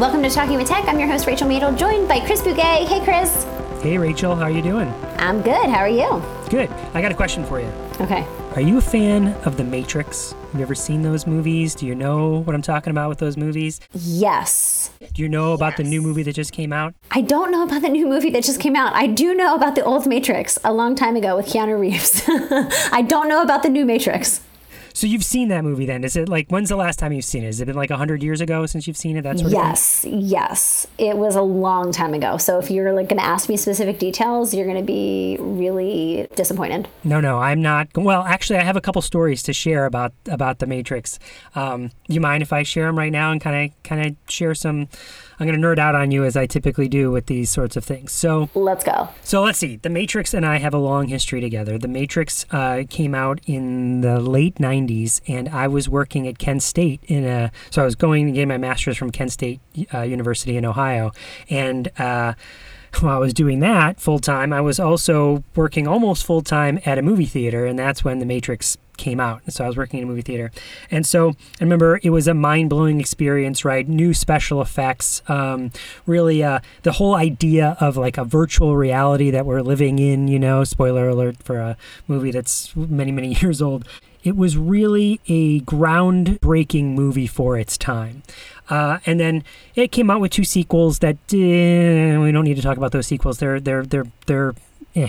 Welcome to Talking with Tech. I'm your host, Rachel Madel, joined by Chris Bugaj. Hey, Chris. Hey, Rachel. How are you doing? I'm good. How are you? Good. I got a question for you. Okay. Are you a fan of The Matrix? Have you ever seen those movies? Do you know what I'm talking about with those movies? Yes. Do you know about the new movie that just came out? I don't know about the new movie that just came out. I do know about the old Matrix a long time ago with Keanu Reeves. I don't know about the new Matrix. So you've seen that movie then? Is it like when's the last time you've seen it? Has it been like hundred years ago since you've seen it? That sort yes, of thing? yes. It was a long time ago. So if you're like going to ask me specific details, you're going to be really disappointed. No, no, I'm not. Well, actually, I have a couple stories to share about about the Matrix. Um, you mind if I share them right now and kind of kind of share some? I'm going to nerd out on you as I typically do with these sorts of things. So let's go. So let's see. The Matrix and I have a long history together. The Matrix uh, came out in the late 90s, and I was working at Kent State in a. So I was going to get my master's from Kent State uh, University in Ohio, and. Uh, while I was doing that full time, I was also working almost full time at a movie theater, and that's when The Matrix came out. So I was working in a movie theater. And so I remember it was a mind blowing experience, right? New special effects, um, really uh, the whole idea of like a virtual reality that we're living in, you know, spoiler alert for a movie that's many, many years old. It was really a groundbreaking movie for its time. Uh, and then it came out with two sequels that uh, we don't need to talk about those sequels. They're they're they're they're eh.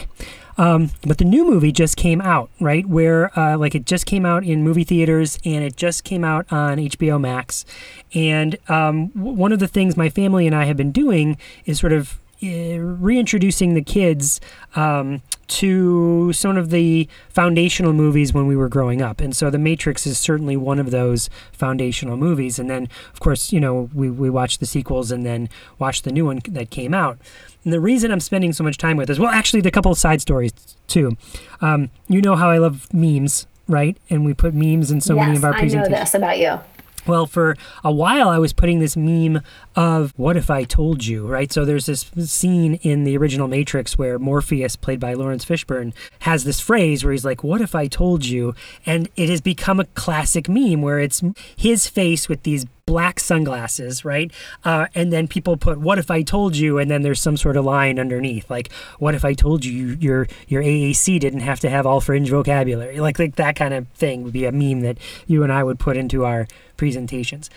Um, but the new movie just came out, right? Where uh, like it just came out in movie theaters and it just came out on HBO Max. And um, w- one of the things my family and I have been doing is sort of reintroducing the kids um, to some of the foundational movies when we were growing up. And so The Matrix is certainly one of those foundational movies. And then, of course, you know, we, we watched the sequels and then watched the new one that came out. And the reason I'm spending so much time with is, well, actually, the couple of side stories too. Um, you know how I love memes, right? And we put memes in so yes, many of our presentations. I know this about you. Well, for a while, I was putting this meme of what if I told you, right? So there's this scene in the original Matrix where Morpheus, played by Laurence Fishburne, has this phrase where he's like, What if I told you? And it has become a classic meme where it's his face with these black sunglasses, right? Uh, and then people put "What if I told you?" and then there's some sort of line underneath, like "What if I told you your your AAC didn't have to have all fringe vocabulary?" Like like that kind of thing would be a meme that you and I would put into our presentations.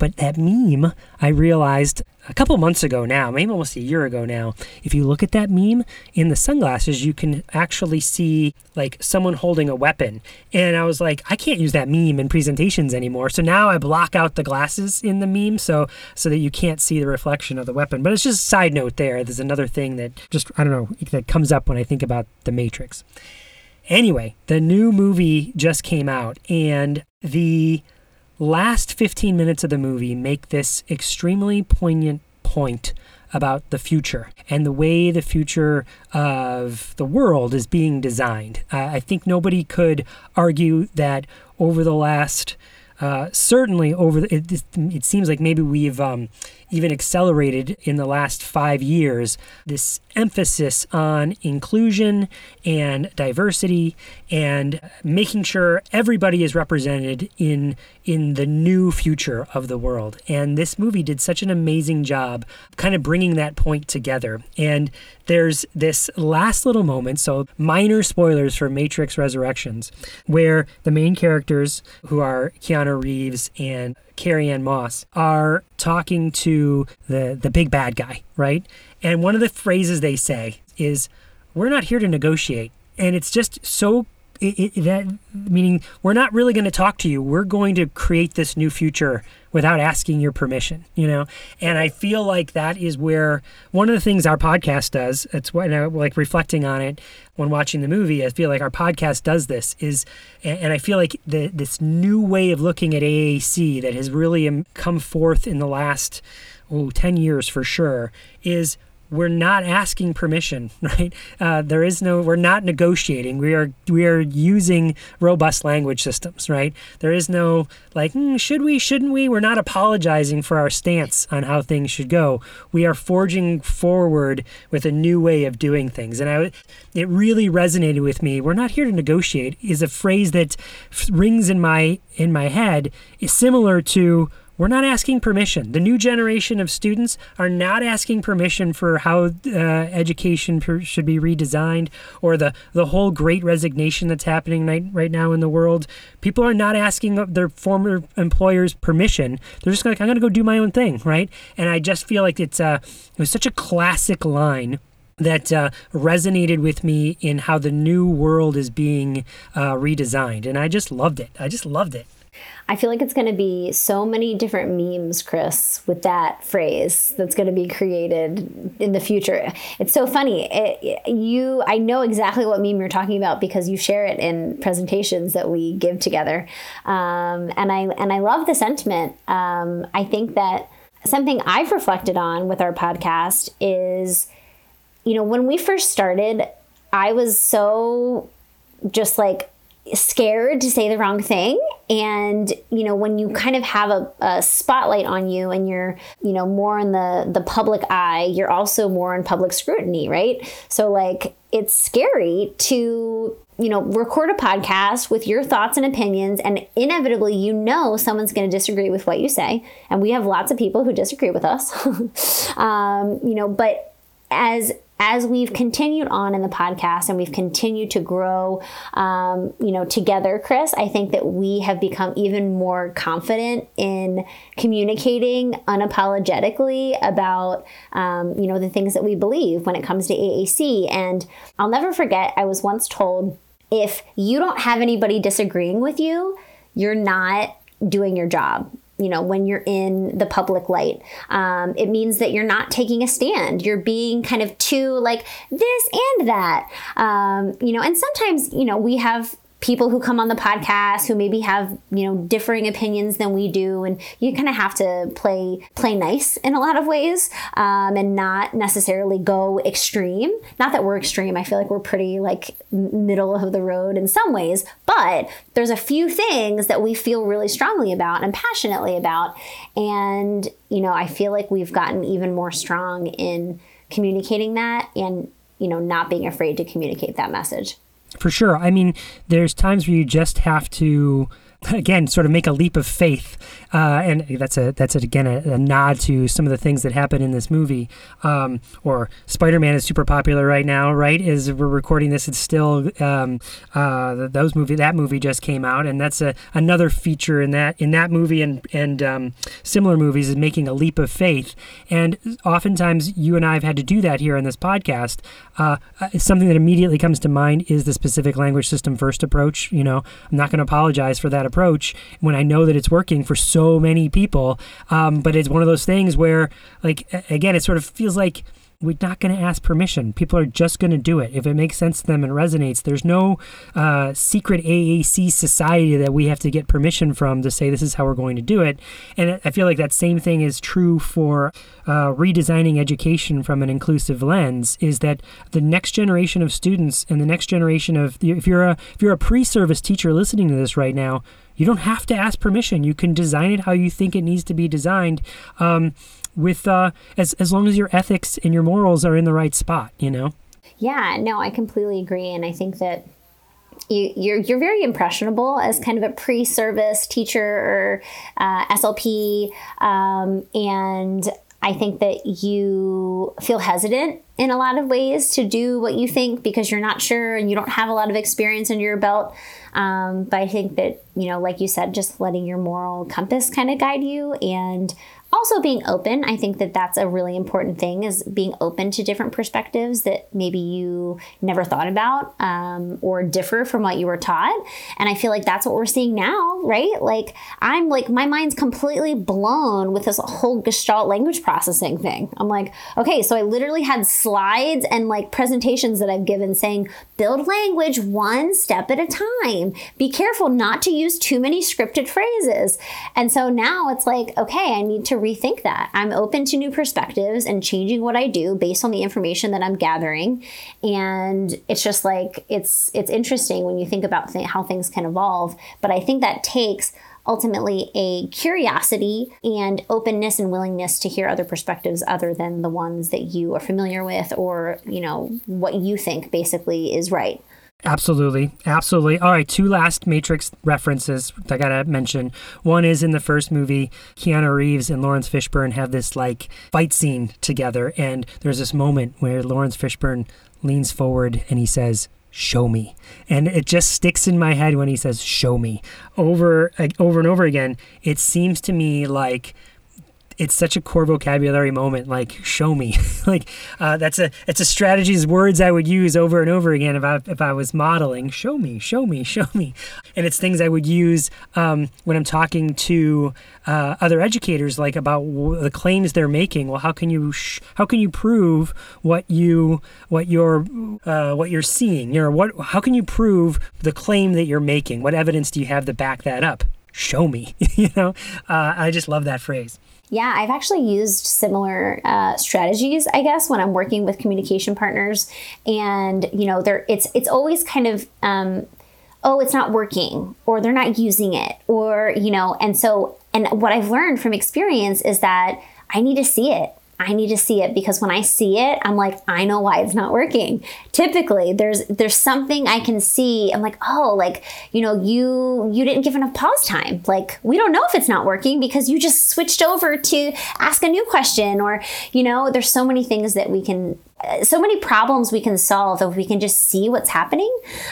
But that meme, I realized a couple months ago now, maybe almost a year ago now, if you look at that meme in the sunglasses, you can actually see like someone holding a weapon. And I was like, I can't use that meme in presentations anymore. So now I block out the glasses in the meme so so that you can't see the reflection of the weapon. But it's just a side note there. There's another thing that just I don't know that comes up when I think about the Matrix. Anyway, the new movie just came out and the last 15 minutes of the movie make this extremely poignant point about the future and the way the future of the world is being designed. Uh, I think nobody could argue that over the last, uh, certainly over the, it, it, seems like maybe we've um, even accelerated in the last five years this emphasis on inclusion and diversity and making sure everybody is represented in in the new future of the world. And this movie did such an amazing job kind of bringing that point together. And there's this last little moment so minor spoilers for matrix resurrections where the main characters who are keanu reeves and Carrie Ann Moss are talking to the the big bad guy, right? And one of the phrases they say is, "We're not here to negotiate," and it's just so it, it, that meaning we're not really going to talk to you. We're going to create this new future without asking your permission, you know? And I feel like that is where one of the things our podcast does, it's what I like reflecting on it when watching the movie, I feel like our podcast does this is, and I feel like the, this new way of looking at AAC that has really um, come forth in the last, oh, 10 years for sure, is we're not asking permission, right? Uh, there is no, we're not negotiating. We are, we are using robust language systems, right? There is no like, mm, should we, shouldn't we? We're not apologizing for our stance on how things should go. We are forging forward with a new way of doing things. And I, it really resonated with me. We're not here to negotiate is a phrase that rings in my, in my head is similar to we're not asking permission. The new generation of students are not asking permission for how uh, education per- should be redesigned or the, the whole great resignation that's happening right, right now in the world. People are not asking their former employers permission. They're just like, I'm going to go do my own thing, right? And I just feel like it's uh, it was such a classic line that uh, resonated with me in how the new world is being uh, redesigned. And I just loved it. I just loved it. I feel like it's going to be so many different memes, Chris, with that phrase that's going to be created in the future. It's so funny. It, you, I know exactly what meme you're talking about because you share it in presentations that we give together, um, and I and I love the sentiment. Um, I think that something I've reflected on with our podcast is, you know, when we first started, I was so just like scared to say the wrong thing. And you know when you kind of have a, a, spotlight on you and you're you know more in the the public eye you're also more in public scrutiny right? So like it's scary to you know record a podcast with your thoughts and opinions and inevitably you know someone's going to disagree with what you say. And we have lots of people who disagree with us. Um, you know but as as we've continued on in the podcast and we've continued to grow, um, you know, together, Chris, I think that we have become even more confident in communicating unapologetically about, um, you know, the things that we believe when it comes to AAC. And I'll never forget, I was once told if you don't have anybody disagreeing with you, you're not doing your job you know when you're in the public light. Um, it means that you're not taking a stand. You're being kind of too like this and that. Um, you know and sometimes you know we have people who come on the podcast who maybe have you know differing opinions than we do. And you kind of have to play play nice in a lot of ways um, and not necessarily go extreme. Not that we're extreme. I feel like we're pretty like middle of the road in some ways. But there's a few things that we feel really strongly about and passionately about. And you know i feel like we've gotten even more strong in communicating that and you know not being afraid to communicate that message for sure. I mean, there's times where you just have to again sort of make a leap of faith uh, and that's a that's again a, a, nod to some of the things that happen in this movie. Um, or Spider-Man is super popular right now right? As we're recording this it's still um, uh, those movie that movie just came out and that's a, another feature in that in that movie and and um, similar movies is making a leap of faith. And oftentimes you and I have had to do that here on this podcast. Uh, uh something that immediately comes to mind is the specific language system first approach you know? I'm not going to apologize for that approach when I know that it's working for so many people. Um, but it's one of those things where, like, again, it sort of feels like we're not going to ask permission. People are just going to do it. If it makes sense to them and resonates, there's no uh, secret AAC society that we have to get permission from to say this is how we're going to do it. And I feel like that same thing is true for uh, redesigning education from an inclusive lens. Is that the next generation of students and the next generation of if you're a if you're a pre-service teacher listening to this right now, you don't have to ask permission. You can design it how you think it needs to be designed. Um, with uh, as as long as your ethics and your morals are in the right spot, you know. Yeah, no, I completely agree, and I think that you, you're you're very impressionable as kind of a pre-service teacher or uh, SLP, um, and I think that you feel hesitant in a lot of ways to do what you think because you're not sure and you don't have a lot of experience under your belt. Um, but I think that, you know, like you said, just letting your moral compass kind of guide you and also being open i think that that's a really important thing is being open to different perspectives that maybe you never thought about um, or differ from what you were taught. And i feel like that's what we're seeing now right? Like i'm like my mind's completely blown with this whole gestalt language processing thing. I'm like okay so i literally had slides and like presentations that i've given saying build language one step at a time. Be careful not to use too many scripted phrases. And so now it's like okay i need to rethink that. I'm open to new perspectives and changing what I do based on the information that I'm gathering. And it's just like it's it's interesting when you think about th- how things can evolve. But I think that takes ultimately a curiosity and openness and willingness to hear other perspectives other than the ones that you are familiar with or you know what you think basically is right Absolutely. Absolutely. All right, two last Matrix references I got to mention. One is in the first movie, Keanu Reeves and Laurence Fishburne have this like fight scene together and there's this moment where Laurence Fishburne leans forward and he says, show me and it just sticks in my head when he says show me over over and over again it seems to me like it's such a core vocabulary moment like show me. Like uh, that's a it's a strategy's words i would use over and over again if i if i was modeling. Show me show me show me. And it's things i would use um, when i'm talking to uh, other educators like about w- the claims they're making. Well how can you sh- how can you prove what you what you're uh, what you're seeing? You know what how can you prove the claim that you're making? What evidence do you have to back that up? Show me you know? Uh, i just love that phrase yeah, I've actually used similar uh, strategies, I guess, when I'm working with communication partners, and you know, there it's it's always kind of. Um, oh it's not working or they're not using it or you know and so and what i've learned from experience is that i need to see it I need to see it because when I see it, I'm like, I know why it's not working. Typically, there's there's something I can see. I'm like, oh, like you know, you you didn't give enough pause time. Like we don't know if it's not working because you just switched over to ask a new question, or you know, there's so many things that we can so many problems we can solve if we can just see what's happening.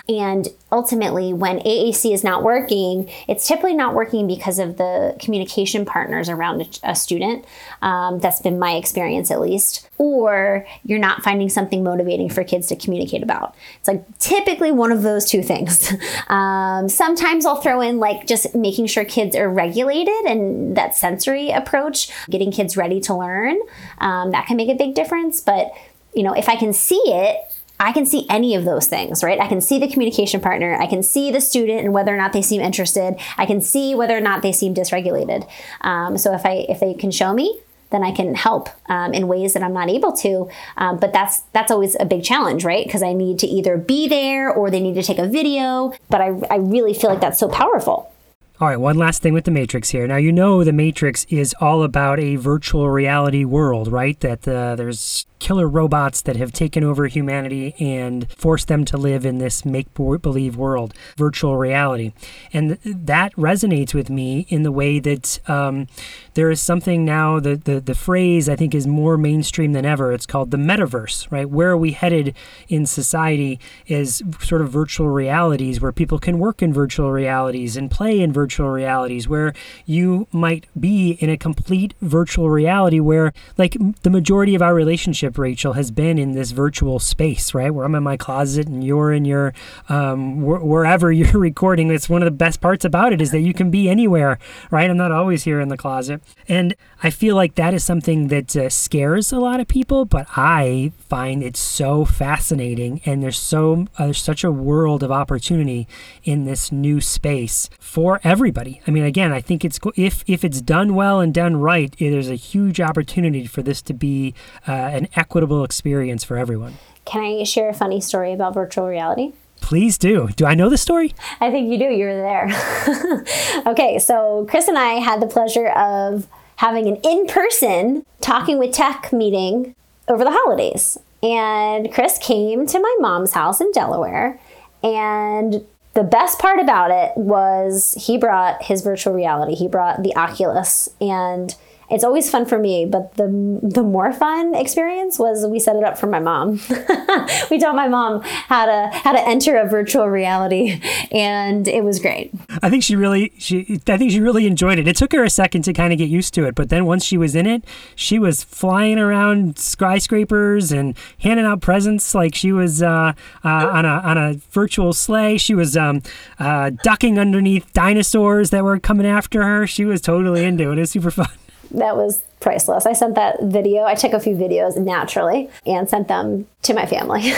And ultimately, when AAC is not working, it's typically not working because of the communication partners around a, student. Um, that's been my experience, at least. Or you're not finding something motivating for kids to communicate about. It's like typically one of those two things. Um, sometimes I'll throw in like just making sure kids are regulated and that sensory approach, getting kids ready to learn. Um, that can make a big difference. But you know, if I can see it, I can see any of those things, right? I can see the communication partner. I can see the student and whether or not they seem interested. I can see whether or not they seem dysregulated. Um, so if I if they can show me, then I can help um, in ways that I'm not able to. Um, but that's that's always a big challenge, right? Because I need to either be there or they need to take a video. But I I really feel like that's so powerful. All right, one last thing with the Matrix here. Now, you know, the Matrix is all about a virtual reality world, right? That uh, there's killer robots that have taken over humanity and forced them to live in this make believe world, virtual reality. And th- that resonates with me in the way that um, there is something now, the, the, the phrase I think is more mainstream than ever. It's called the metaverse, right? Where are we headed in society is sort of virtual realities where people can work in virtual realities and play in virtual realities, where you might be in a complete virtual reality where, like, the majority of our relationship, Rachel, has been in this virtual space, right? Where I'm in my closet and you're in your um, wh- wherever you're recording. It's one of the best parts about it is that you can be anywhere, right? I'm not always here in the closet, and I feel like that is something that uh, scares a lot of people, but I find it so fascinating, and there's so uh, there's such a world of opportunity in this new space for everybody. I mean, again, I think it's if if it's done well and done right, there's a huge opportunity for this to be uh, an equitable experience for everyone. Can I share a funny story about virtual reality? Please do. Do I know the story? I think you do. You were there. okay, so Chris and I had the pleasure of having an in person talking with tech meeting over the holidays. And Chris came to my mom's house in Delaware. And the best part about it was he brought his virtual reality, he brought the Oculus. And it's always fun for me, but the the more fun experience was we set it up for my mom. we taught my mom how to how to enter a virtual reality, and it was great. I think she really she I think she really enjoyed it. It took her a second to kind of get used to it, but then once she was in it, she was flying around skyscrapers and handing out presents like she was uh, uh, on a on a virtual sleigh. She was um, uh, ducking underneath dinosaurs that were coming after her. She was totally into it. It was super fun that was priceless. I sent that video. I took a few videos naturally and sent them to my family.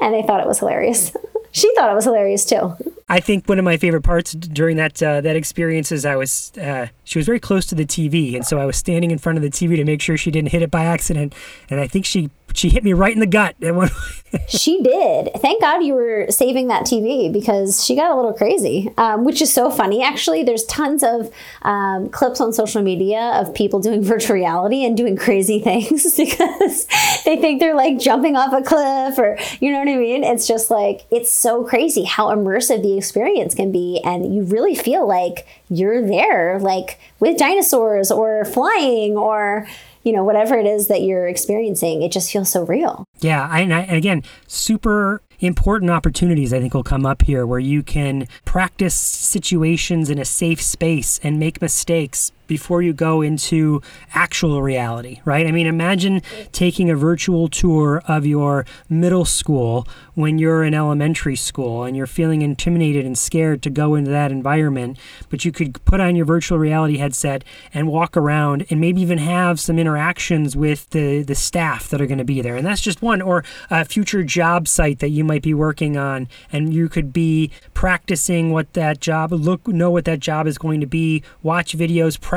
and they thought it was hilarious. she thought it was hilarious too. I think one of my favorite parts during that uh, that experience is I was uh, she was very close to the TV, and so I was standing in front of the TV to make sure she didn't hit it by accident. And I think she she hit me right in the gut. she did. Thank God you were saving that TV because she got a little crazy, um, which is so funny. Actually, there's tons of um, clips on social media of people doing virtual reality and doing crazy things because they think they're like jumping off a cliff or, you know what I mean? It's just like, it's so crazy how immersive the experience can be. And you really feel like you're there, like with dinosaurs or flying or, you know, whatever it is that you're experiencing, it just feels so real. Yeah. and, I, and again, super important opportunities I think will come up here where you can practice situations in a safe space and make mistakes before you go into actual reality, right? I mean, imagine taking a virtual tour of your middle school when you're in elementary school and you're feeling intimidated and scared to go into that environment, but you could put on your virtual reality headset and walk around and maybe even have some interactions with the, the staff that are going to be there. And that's just one, or a future job site that you might be working on, and you could be practicing what that job, look, know what that job is going to be, watch videos, practice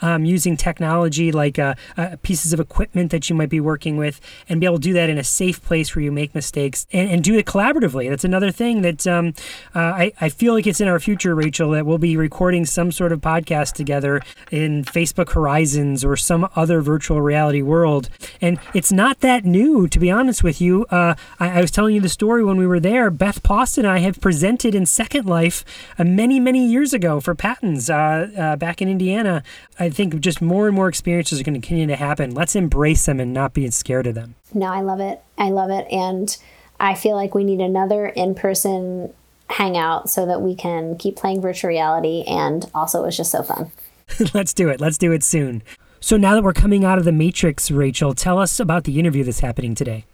um, using technology like uh, uh, pieces of equipment that you might be working with, and be able to do that in a safe place where you make mistakes and, and do it collaboratively. That's another thing that um, uh, I, I feel like it's in our future, Rachel, that we'll be recording some sort of podcast together in Facebook Horizons or some other virtual reality world. And it's not that new, to be honest with you. Uh, I, I, was telling you the story when we were there. Beth Poss and I have presented in Second Life uh, many, many years ago for PATINS uh, uh, back in Indiana. I think just more and more experiences are going to continue to happen. Let's embrace them and not be scared of them. No, I love it. I love it. And I feel like we need another in person hangout so that we can keep playing virtual reality. And also, it was just so fun. Let's do it. Let's do it soon. So, now that we're coming out of the Matrix, Rachel, tell us about the interview that's happening today.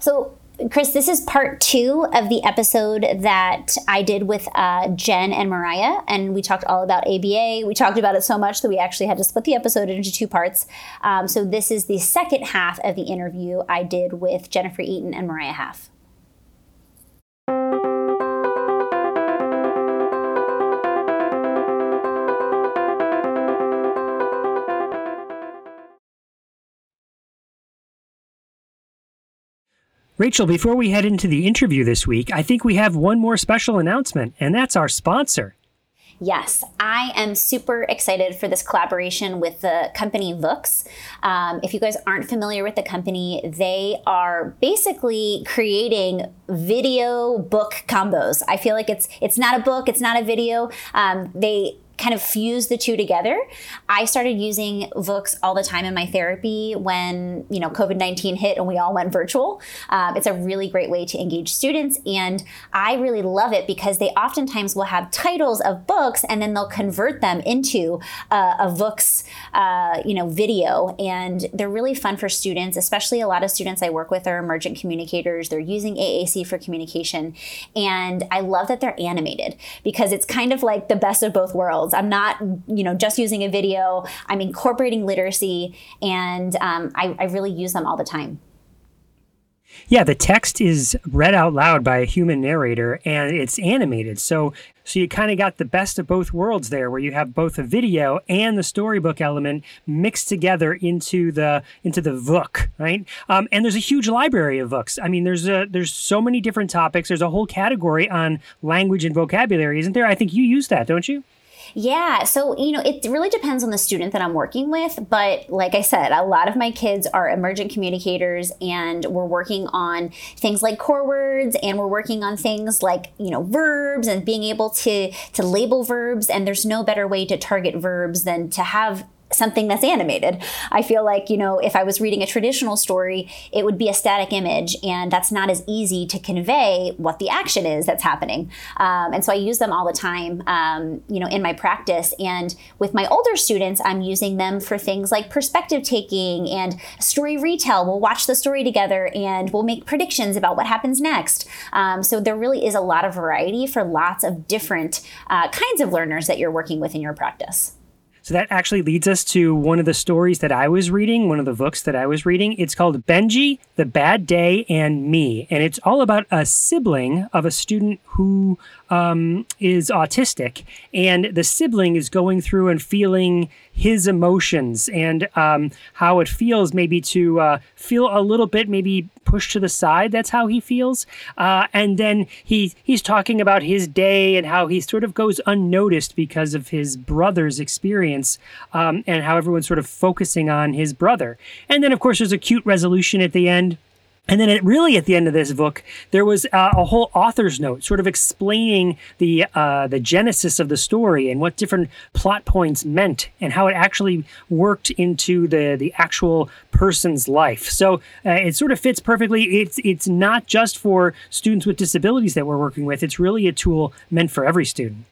So, Chris, this is part two of the episode that I did with uh, Jen and Mariah, and we talked all about ABA. We talked about it so much that we actually had to split the episode into two parts. Um, so this is the second half of the interview I did with Jennifer Eaton and Mariah Half. Rachel, before we head into the interview this week, I think we have one more special announcement, and that's our sponsor. Yes, I am super excited for this collaboration with the company Vooks. Um, if you guys aren't familiar with the company, they are basically creating video book combos. I feel like it's it's not a book, it's not a video. Um, they kind of fuse the two together. I started using Vooks all the time in my therapy when you know COVID nineteen hit and we all went virtual. Um, it's a really great way to engage students, and I really love it because they oftentimes will have titles of books and then they'll convert them into uh, a Vooks uh, you know video, and they're really fun for students. Especially a lot of students I work with are emergent communicators. They're using AAC for communication, and I love that they're animated because it's kind of like the best of both worlds I'm not, you know, just using a video. I'm incorporating literacy, and um, I, I really use them all the time. Yeah, the text is read out loud by a human narrator and it's animated. So so you kind of got the best of both worlds there where you have both a video and the storybook element mixed together into the into the book, right? Um, and there's a huge library of books. I mean, there's a there's so many different topics. There's a whole category on language and vocabulary, isn't there? I think you use that, don't you? Yeah. So, you know, it really depends on the student that I'm working with. But like I said, a lot of my kids are emergent communicators and we're working on things like core words and we're working on things like, you know, verbs and being able to to label verbs. And there's no better way to target verbs than to have something that's animated. I feel like, you know, if I was reading a traditional story, it would be a static image, and that's not as easy to convey what the action is that's happening. Um, and so I use them all the time, um, you know, in my practice. And with my older students, I'm using them for things like perspective taking and story retell. We'll watch the story together and we'll make predictions about what happens next. Um, so there really is a lot of variety for lots of different uh, kinds of learners that you're working with in your practice. So that actually leads us to one of the stories that I was reading, one of the books that I was reading. It's called Benji, The Bad Day, and Me. And it's all about a sibling of a student who um, is autistic. And the sibling is going through and feeling his emotions and um, how it feels maybe to uh, feel a little bit maybe pushed to the side. That's how he feels. Uh, and then he he's talking about his day and how he sort of goes unnoticed because of his brother's experience um, and how everyone's sort of focusing on his brother. And then of course there's a cute resolution at the end and then, it really, at the end of this book, there was uh, a whole author's note, sort of explaining the uh, the genesis of the story and what different plot points meant, and how it actually worked into the the actual person's life. So uh, it sort of fits perfectly. It's it's not just for students with disabilities that we're working with. It's really a tool meant for every student.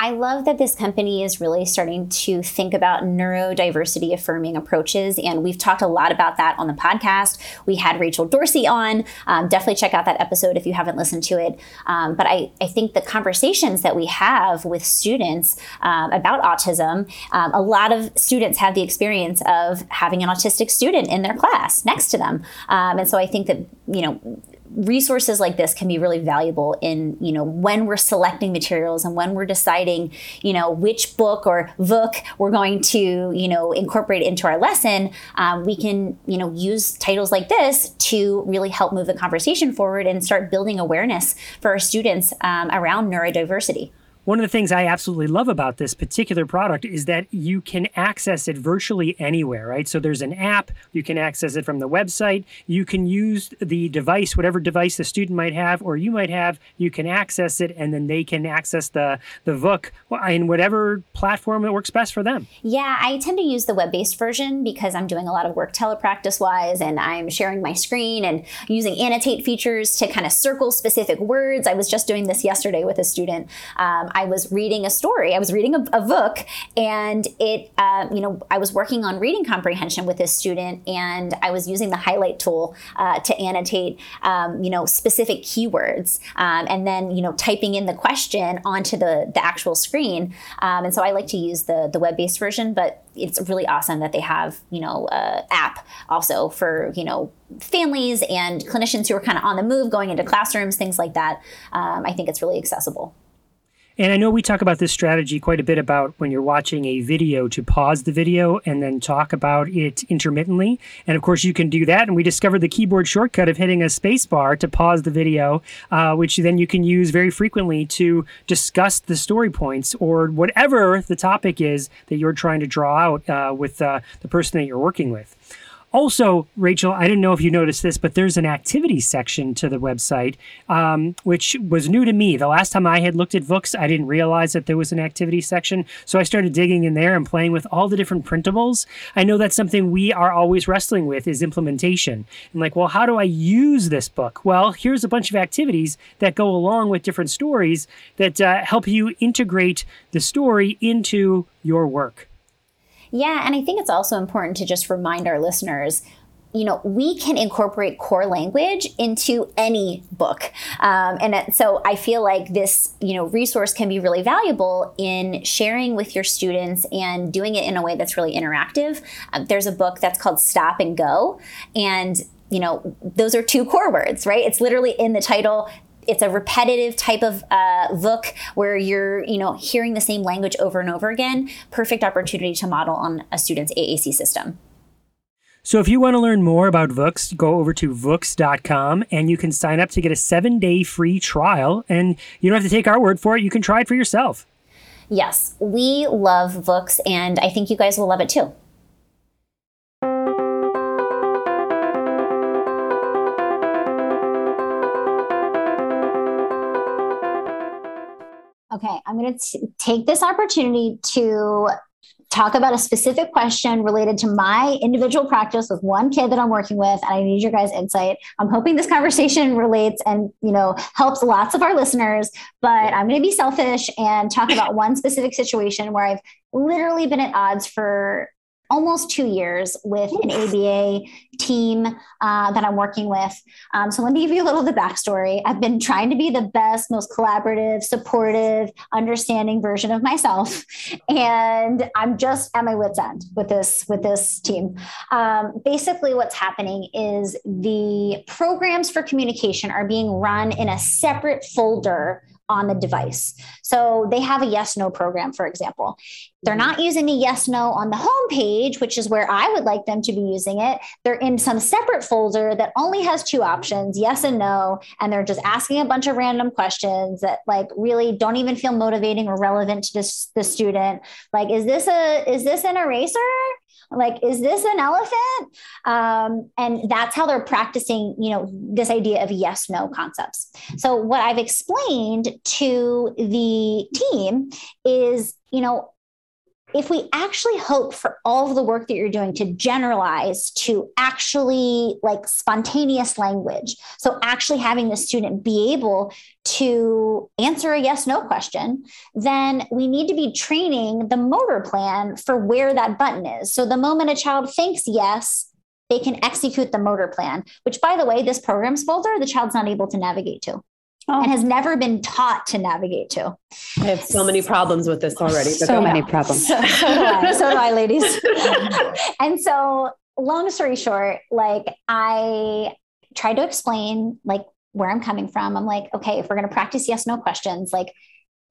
I love that this company is really starting to think about neurodiversity affirming approaches. And we've talked a lot about that on the podcast. We had Rachel Dorsey on. Um, definitely check out that episode if you haven't listened to it. Um, but I, I think the conversations that we have with students um, about autism, um, a lot of students have the experience of having an autistic student in their class next to them. Um, and so I think that, you know, resources like this can be really valuable in you know when we're selecting materials and when we're deciding you know which book or book we're going to you know incorporate into our lesson um, we can you know use titles like this to really help move the conversation forward and start building awareness for our students um, around neurodiversity one of the things I absolutely love about this particular product is that you can access it virtually anywhere, right? So there's an app, you can access it from the website, you can use the device, whatever device the student might have or you might have, you can access it and then they can access the the book in whatever platform that works best for them. Yeah, I tend to use the web-based version because I'm doing a lot of work telepractice wise and I'm sharing my screen and using annotate features to kind of circle specific words. I was just doing this yesterday with a student. Um, I was reading a story. I was reading a, a book, and it, uh, you know, I was working on reading comprehension with this student, and I was using the highlight tool uh, to annotate, um, you know, specific keywords, um, and then you know, typing in the question onto the the actual screen. Um, and so I like to use the the web based version, but it's really awesome that they have you know uh, app also for you know families and clinicians who are kind of on the move going into classrooms things like that um, i think it's really accessible and I know we talk about this strategy quite a bit about when you're watching a video to pause the video and then talk about it intermittently. And of course, you can do that. And we discovered the keyboard shortcut of hitting a spacebar to pause the video, uh, which then you can use very frequently to discuss the story points or whatever the topic is that you're trying to draw out uh, with uh, the person that you're working with. Also, Rachel, I didn't know if you noticed this, but there's an activity section to the website, um, which was new to me. The last time I had looked at Vooks, I didn't realize that there was an activity section. So I started digging in there and playing with all the different printables. I know that's something we are always wrestling with is implementation. And like, well, how do I use this book? Well, here's a bunch of activities that go along with different stories that uh, help you integrate the story into your work. Yeah, and I think it's also important to just remind our listeners you know, we can incorporate core language into any book. Um, and so I feel like this, you know, resource can be really valuable in sharing with your students and doing it in a way that's really interactive. Um, there's a book that's called Stop and Go. And you know, those are two core words, right? It's literally in the title it's a repetitive type of uh, book where you're you know hearing the same language over and over again perfect opportunity to model on a student's aac system so if you want to learn more about Vooks, go over to Vooks.com and you can sign up to get a seven day free trial. And you don't have to take our word for it. You can try it for yourself. Yes, we love Vooks and I think you guys will love it too. Okay, I'm going to take this opportunity to talk about a specific question related to my individual practice with one kid that I'm working with and I need your guys insight. I'm hoping this conversation relates and you know helps lots of our listeners, but I'm going to be selfish and talk about one specific situation where I've literally been at odds for almost two years with an ABA team uh, that I'm working with. Um, so let me give you a little of the backstory. I've been trying to be the best, most collaborative, supportive, understanding version of myself, and I'm just at my wits' end with this with this team. Um, basically, what's happening is the programs for communication are being run in a separate folder on the device. So they have a yes no program, for example. They're mm-hmm. not using a yes no on the home page, which is where I would like them to be using it. They're in some separate folder that only has two options, yes and no. And they're just asking a bunch of random questions that like really don't even feel motivating or relevant to this the student. Like, is this a is this an eraser? Like is this an elephant? Um, and that's how they're practicing you know this idea of yes no concepts. So what i've explained to the team is you know if we actually hope for all of the work that you're doing to generalize to actually like spontaneous language, so actually having the student be able to answer a yes no question, then we need to be training the motor plan for where that button is. So the moment a child thinks yes, they can execute the motor plan, which by the way, this programs folder, the child's not able to navigate to oh. and has never been taught to navigate to. I have so many problems with this already. So many problems. So, so, do I, so do I, ladies. and so, long story short, like I tried to explain like where I'm coming from. I'm like, okay, if we're going to practice yes no questions, like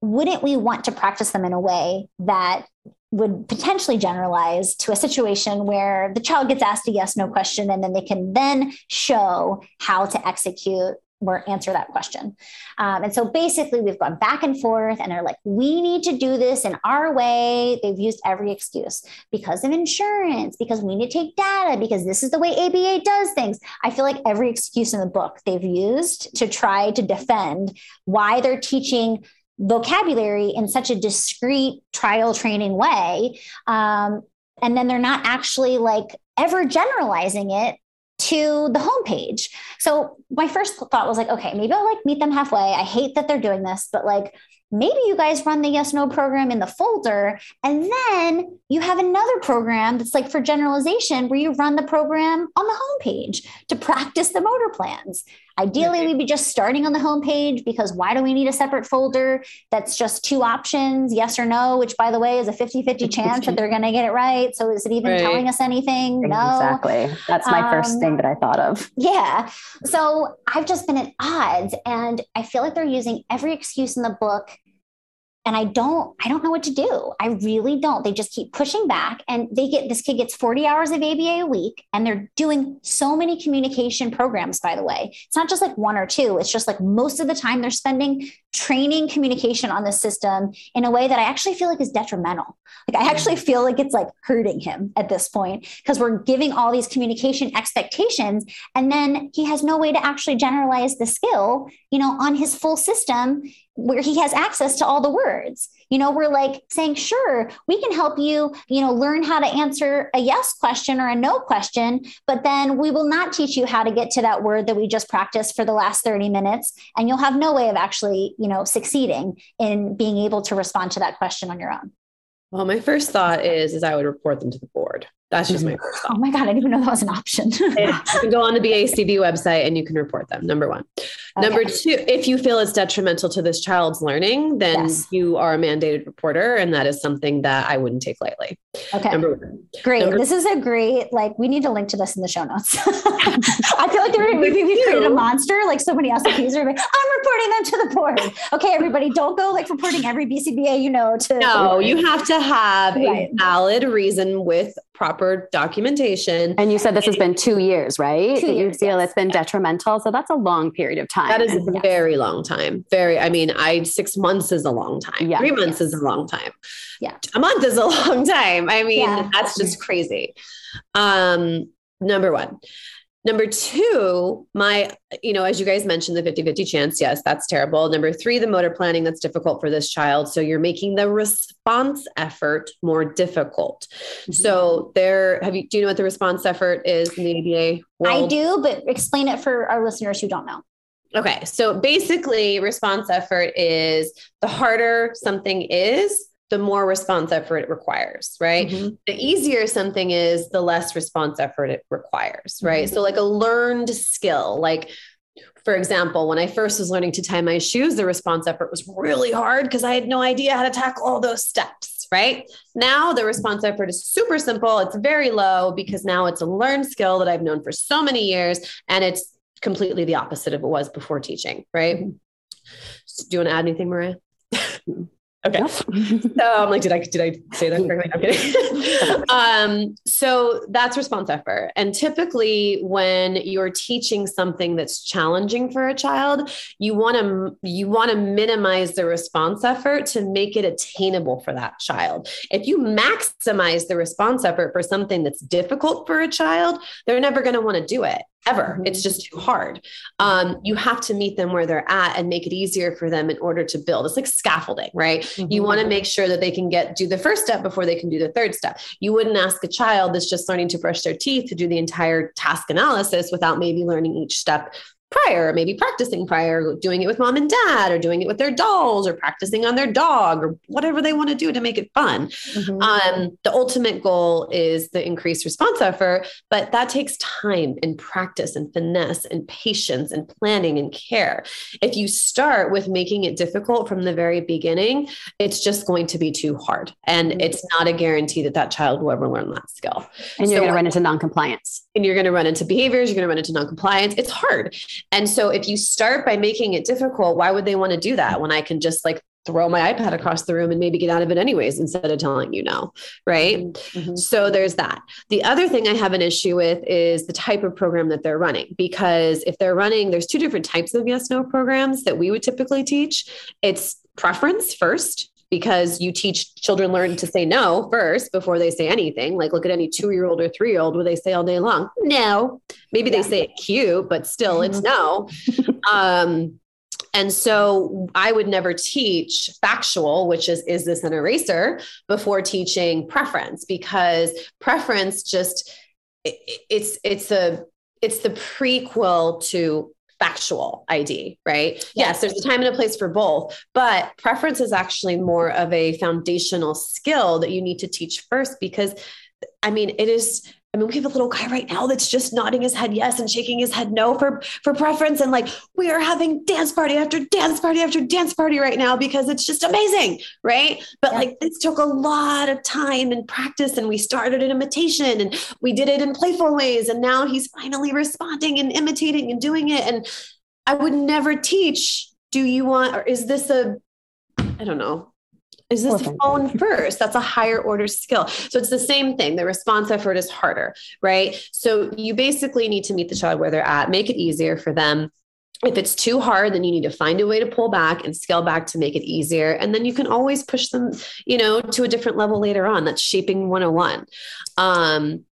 wouldn't we want to practice them in a way that would potentially generalize to a situation where the child gets asked a yes no question and then they can then show how to execute or answer that question. Um, and so basically, we've gone back and forth, and they're like, we need to do this in our way. They've used every excuse because of insurance, because we need to take data, because this is the way ABA does things. I feel like every excuse in the book they've used to try to defend why they're teaching vocabulary in such a discrete trial training way. Um, and then they're not actually like ever generalizing it to the homepage. So my first thought was like, okay, maybe I'll like meet them halfway. I hate that they're doing this, but like maybe you guys run the yes no program in the folder and then you have another program that's like for generalization where you run the program on the homepage to practice the motor plans ideally we'd be just starting on the homepage because why do we need a separate folder that's just two options yes or no which by the way is a 50-50 chance that they're going to get it right. So is it even right. telling us anything? No. Exactly. That's my um, first thing that i thought of. yeah. So i've just been at odds and i feel like they're using every excuse in the book and i don't i don't know what to do. I really don't. They just keep pushing back and they get this kid gets 40 hours of aba a week and they're doing so many communication programs by the way. It's not just like one or two. It's just like most of the time they're spending training communication on the system in a way that i actually feel like is detrimental. Like i actually feel like it's like hurting him at this point because we're giving all these communication expectations and then he has no way to actually generalize the skill you know on his full system where he has access to all the words. You know, we're like saying, sure, we can help you, you know, learn how to answer a yes question or a no question, but then we will not teach you how to get to that word that we just practiced for the last 30 minutes. And you'll have no way of actually, you know, succeeding in being able to respond to that question on your own. Well, my first thought is is I would report them to the board. That's just my first thought. Oh my God, I didn't even know that was an option. you can go on the BACB website and you can report them. Number one. Okay. Number two, if you feel it's detrimental to this child's learning, then yes. you are a mandated reporter, and that is something that I wouldn't take lightly. Okay. Number one. Great. Number this is a great, like, we need to link to this in the show notes. I feel like they're maybe we created a monster, like so many SLPs are like, I'm reporting them to the board. Okay, everybody, don't go like reporting every BCBA you know to. No, you have to have right. a valid reason with proper documentation. And you said this has been two years, right? Two that you feel yes. it's been detrimental. So that's a long period of time. That is a yes. very long time. Very, I mean, I six months is a long time. Yeah. Three months yes. is a long time. Yeah. A month is a long time. I mean, yeah. that's just crazy. Um, number one. Number two, my, you know, as you guys mentioned, the 50 50 chance. Yes, that's terrible. Number three, the motor planning that's difficult for this child. So you're making the response effort more difficult. Mm-hmm. So there, have you, do you know what the response effort is in the ABA world? I do, but explain it for our listeners who don't know. Okay. So basically, response effort is the harder something is, the more response effort it requires, right? Mm-hmm. The easier something is, the less response effort it requires, right? Mm-hmm. So, like a learned skill, like for example, when I first was learning to tie my shoes, the response effort was really hard because I had no idea how to tackle all those steps, right? Now the response effort is super simple. It's very low because now it's a learned skill that I've known for so many years and it's completely the opposite of it was before teaching, right? Mm-hmm. So do you want to add anything, Maria? Okay. Yep. so I'm like, did I did I say that correctly? I'm kidding. um, so that's response effort. And typically when you're teaching something that's challenging for a child, you want to you want to minimize the response effort to make it attainable for that child. If you maximize the response effort for something that's difficult for a child, they're never going to want to do it ever. Mm-hmm. It's just too hard. Um, you have to meet them where they're at and make it easier for them in order to build. It's like scaffolding, right? Mm-hmm. You want to make sure that they can get do the first step before they can do the third step. You wouldn't ask a child that's just learning to brush their teeth to do the entire task analysis without maybe learning each step prior, maybe practicing prior, doing it with mom and dad, or doing it with their dolls, or practicing on their dog, or whatever they want to do to make it fun. Mm-hmm. Um, the ultimate goal is the increased response effort, but that takes time and practice and finesse and patience and planning and care. If you start with making it difficult from the very beginning, it's just going to be too hard. And mm-hmm. it's not a guarantee that that child will ever learn that skill. And you're so, going to run into noncompliance. And you're going to run into behaviors, you're going to run into noncompliance. It's hard. And so if you start by making it difficult, why would they want to do that when I can just like throw my iPad across the room and maybe get out of it anyways instead of telling you no, right? Mm-hmm. So there's that. The other thing I have an issue with is the type of program that they're running because if they're running there's two different types of yes no programs that we would typically teach. It's preference first because you teach children learn to say no first before they say anything. Like look at any two year old or three year old where they say all day long, no. Maybe yeah. they say it cute, but still it's no. um, and so I would never teach factual, which is, is this an eraser, before teaching preference, because preference just, it, it's, it's a, it's the prequel to factual ID, right? Yes. yes, there's a time and a place for both, but preference is actually more of a foundational skill that you need to teach first because I mean, it is I mean, we have a little guy right now that's just nodding his head yes and shaking his head no for for preference, and like we are having dance party after dance party after dance party right now because it's just amazing, right? But yeah. like this took a lot of time and practice, and we started an imitation, and we did it in playful ways, and now he's finally responding and imitating and doing it. And I would never teach. Do you want, or is this a I don't know is this a phone first? That's a higher order skill. So it's the same thing. The response effort is harder, right? So you basically need to meet the child where they're at, make it easier for them. If it's too hard, then you need to find a way to pull back and scale back to make it easier. And then you can always push them, you know, to a different level later on. That's shaping 101. Um,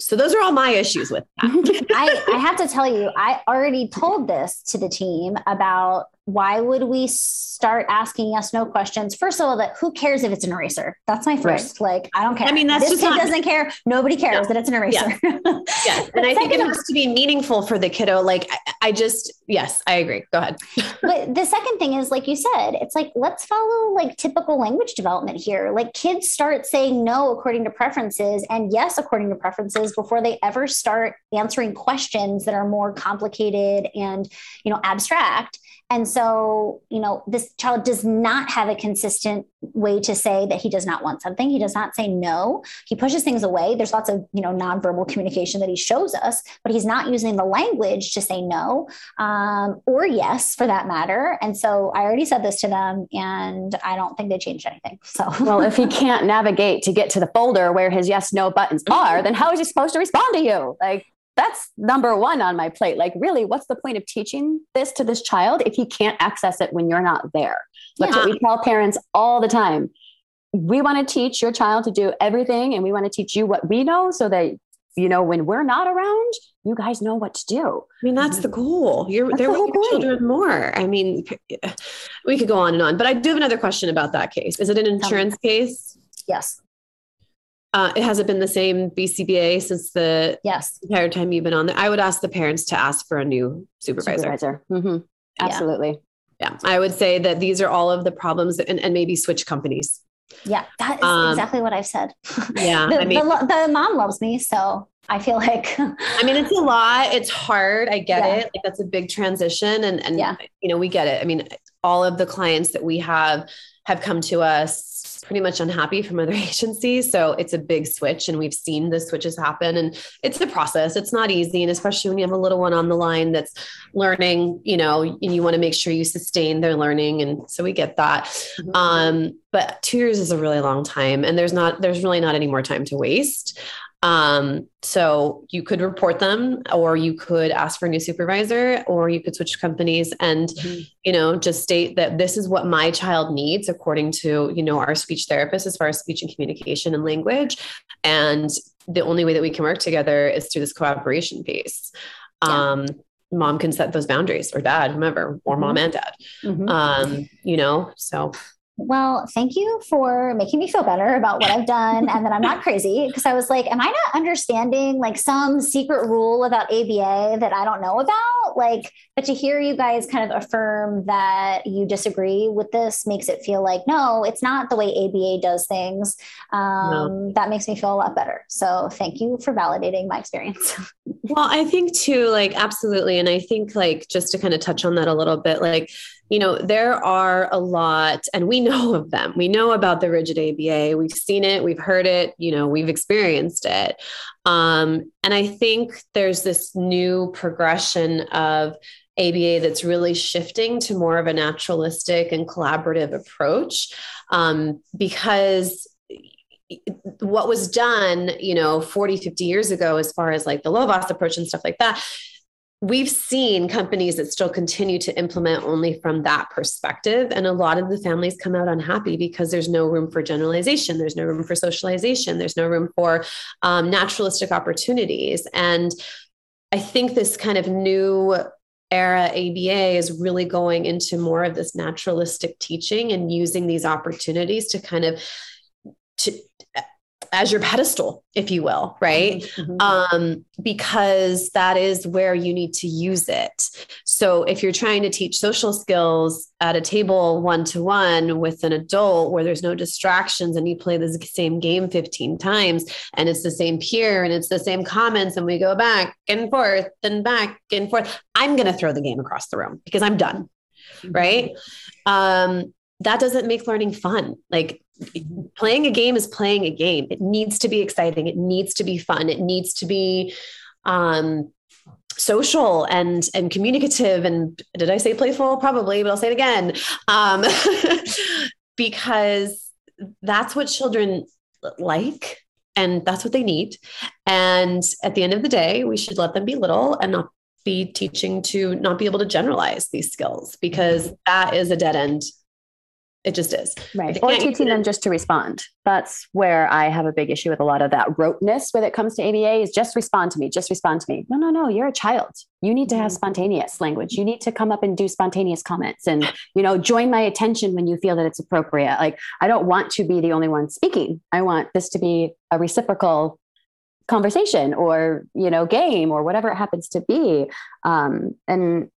so those are all my issues with that. I, I have to tell you, I already told this to the team about why would we start asking yes no questions? First of all that who cares if it's an eraser? That's my first right. like i don't care. i mean that's this kid not, doesn't care. Nobody cares that it's an eraser. Yeah, yeah. and i think it has to be meaningful for the kiddo like I, I just yes i agree. Go ahead. But the second thing is like you said it's like let's follow like typical language development here. Like kids start saying no according to preferences and yes according to preferences before they ever start answering questions that are more complicated and you know abstract and so, you know, this child does not have a consistent way to say that he does not want something. He does not say no. He pushes things away. There's lots of, you know, nonverbal communication that he shows us, but he's not using the language to say no um, or yes for that matter. And so I already said this to them and I don't think they changed anything. So, well, if he can't navigate to get to the folder where his yes, no buttons are, then how is he supposed to respond to you? Like, that's number one on my plate. Like, really, what's the point of teaching this to this child if he can't access it when you're not there? That's yeah. what we tell parents all the time. We want to teach your child to do everything, and we want to teach you what we know so that you know when we're not around, you guys know what to do. I mean, that's the goal. You're that's there the with your children more. I mean, we could go on and on, but I do have another question about that case. Is it an insurance case? Yes. Uh, it hasn't been the same BCBA since the yes entire time you've been on there. I would ask the parents to ask for a new supervisor. Supervisor. Mm-hmm. Absolutely. Yeah. yeah. I would say that these are all of the problems and, and maybe switch companies Yeah, that is um, exactly what I've said. Yeah, the, I mean, the, the, mom loves me, so I feel like. I mean, it's a lot. It's hard. I get yeah. it. Like that's a big transition, and and yeah. you know we get it. I mean, all of the clients that we have have come to us pretty much unhappy from other agencies. So it's a big switch, and we've seen the switches happen. And it's a process. It's not easy, and especially when you have a little one on the line that's learning, you know, and you want to make sure you sustain their learning. And so we get that. Mm-hmm. Um, but two years is a really long time, and there's not there's really not any more time to waste. Um, so you could report them, or you could ask for a new supervisor, or you could switch companies and, mm-hmm. you know, just state that this is what my child needs according to, you know, our speech therapist as far as speech and communication and language. And the only way that we can work together is through this cooperation piece. Yeah. Um, mom can set those boundaries or dad, whomever, or mom mm-hmm. and dad. Mm-hmm. Um, you know, so well, thank you for making me feel better about what I've done and that I'm not crazy. Because I was like, am I not understanding like some secret rule about ABA that I don't know about? Like, but to hear you guys kind of affirm that you disagree with this makes it feel like, no, it's not the way ABA does things. Um, no. That makes me feel a lot better. So thank you for validating my experience. well, I think too, like, absolutely. And I think, like, just to kind of touch on that a little bit, like, you know, there are a lot, and we know of them. We know about the rigid ABA. We've seen it, we've heard it, you know, we've experienced it. Um, and I think there's this new progression of ABA that's really shifting to more of a naturalistic and collaborative approach um, because what was done, you know, 40, 50 years ago, as far as like the Lovaas approach and stuff like that, we've seen companies that still continue to implement only from that perspective. And a lot of the families come out unhappy because there's no room for generalization, there's no room for socialization, there's no room for um, naturalistic opportunities. And I think this kind of new era ABA is really going into more of this naturalistic teaching and using these opportunities to kind of to as your pedestal, if you will, right? Mm-hmm. Um, because that is where you need to use it. So if you're trying to teach social skills at a table one to one with an adult where there's no distractions and you play the same game 15 times and it's the same peer and it's the same comments and we go back and forth and back and forth, I'm going to throw the game across the room because I'm done. Mm-hmm. Right. Um, that doesn't make learning fun. Like playing a game is playing a game. It needs to be exciting. It needs to be fun. It needs to be um, social and and communicative. And did I say playful? Probably, but I'll say it again um, because that's what children like and that's what they need. And at the end of the day, we should let them be little and not be teaching to not be able to generalize these skills because that is a dead end it just is. Right. Or teaching them just to respond. That's where I have a big issue with a lot of that roteness when it comes to ABA is just respond to me, just respond to me. No, no, no, you're a child. You need to have mm-hmm. spontaneous language. You need to come up and do spontaneous comments and, you know, join my attention when you feel that it's appropriate. Like I don't want to be the only one speaking. I want this to be a reciprocal conversation or, you know, game or whatever it happens to be. Um, and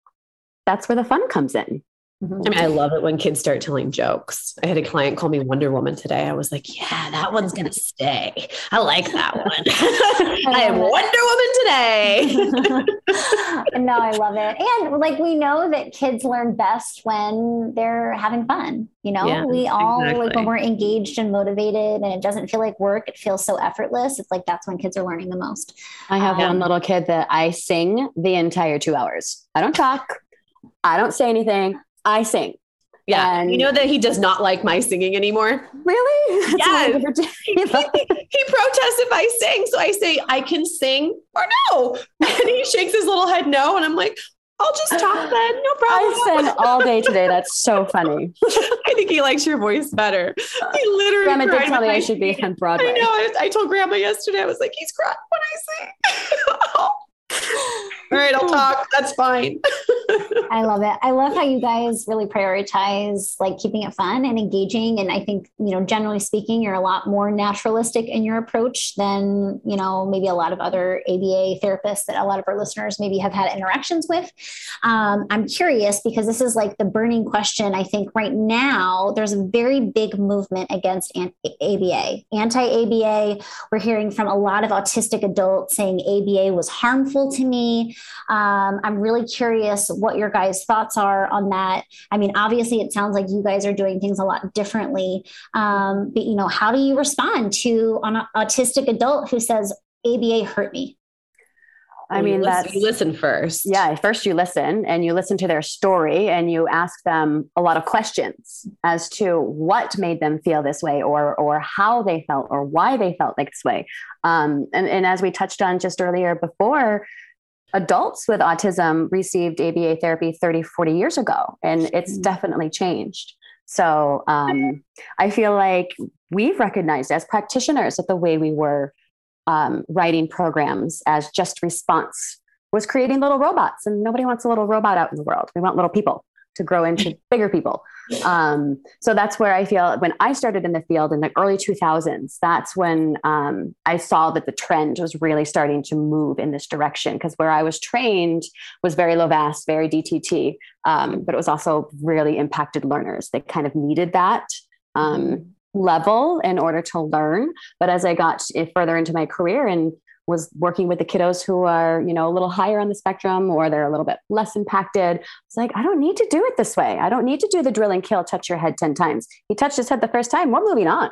that's where the fun comes in. I mean, I love it when kids start telling jokes. I had a client call me Wonder Woman today. I was like, yeah, that one's going to stay. I like that one. I am Wonder Woman today. no, I love it. And like, we know that kids learn best when they're having fun. You know, yeah, we all, exactly. like, when we're engaged and motivated and it doesn't feel like work, it feels so effortless. It's like that's when kids are learning the most. I have um, one little kid that I sing the entire two hours. I don't talk. I don't say anything. I sing. Yeah. And you know that he does not like my singing anymore. Really? Yeah. he, he, he, protests if I sing. So I say, I can sing or no. And he shakes his little head no. And I'm like, I'll just talk then. No problem. I sang all day today. That's so funny. I think he likes your voice better. He literally Grandma did tell me I should be on Broadway. I know. I, I, told Grandma yesterday, I was like, he's crying when I sing. Oh, All right, I'll talk. That's fine. I love it. I love how you guys really prioritize like keeping it fun and engaging. And I think, you know, generally speaking, you're a lot more naturalistic in your approach than, you know, maybe a lot of other ABA therapists that a lot of our listeners maybe have had interactions with. Um, I'm curious because this is like the burning question. I think right now there's a very big movement against ABA, anti ABA. We're hearing from a lot of autistic adults saying ABA was harmful to me. Um, I'm really curious what your guys' thoughts are on that. I mean, obviously, it sounds like you guys are doing things a lot differently. Um, but you know, how do you respond to an autistic adult who says ABA hurt me? I mean, you that's you listen first. Yeah, first you listen and you listen to their story and you ask them a lot of questions as to what made them feel this way or or how they felt or why they felt like this way. Um, and, and as we touched on just earlier before, adults with autism received ABA therapy 30, 40 years ago, and it's mm-hmm. definitely changed. So um, I feel like we've recognized as practitioners that the way we were um, writing programs as just response was creating little robots, and nobody wants a little robot out in the world. We want little people to grow into bigger people. Um, so that's where I feel when I started in the field in the early 2000s, that's when um, I saw that the trend was really starting to move in this direction. Because where I was trained was very Lovaas, very DTT, um, but it was also really impacted learners. They kind of needed that. Level in order to learn but as i got further into my career and was working with the kiddos who are, you know, a little higher on the spectrum or they're a little bit less impacted. It's like, I don't need to do it this way. I don't need to do the drill and kill, touch your head 10 times. He touched his head the first time. We're moving on.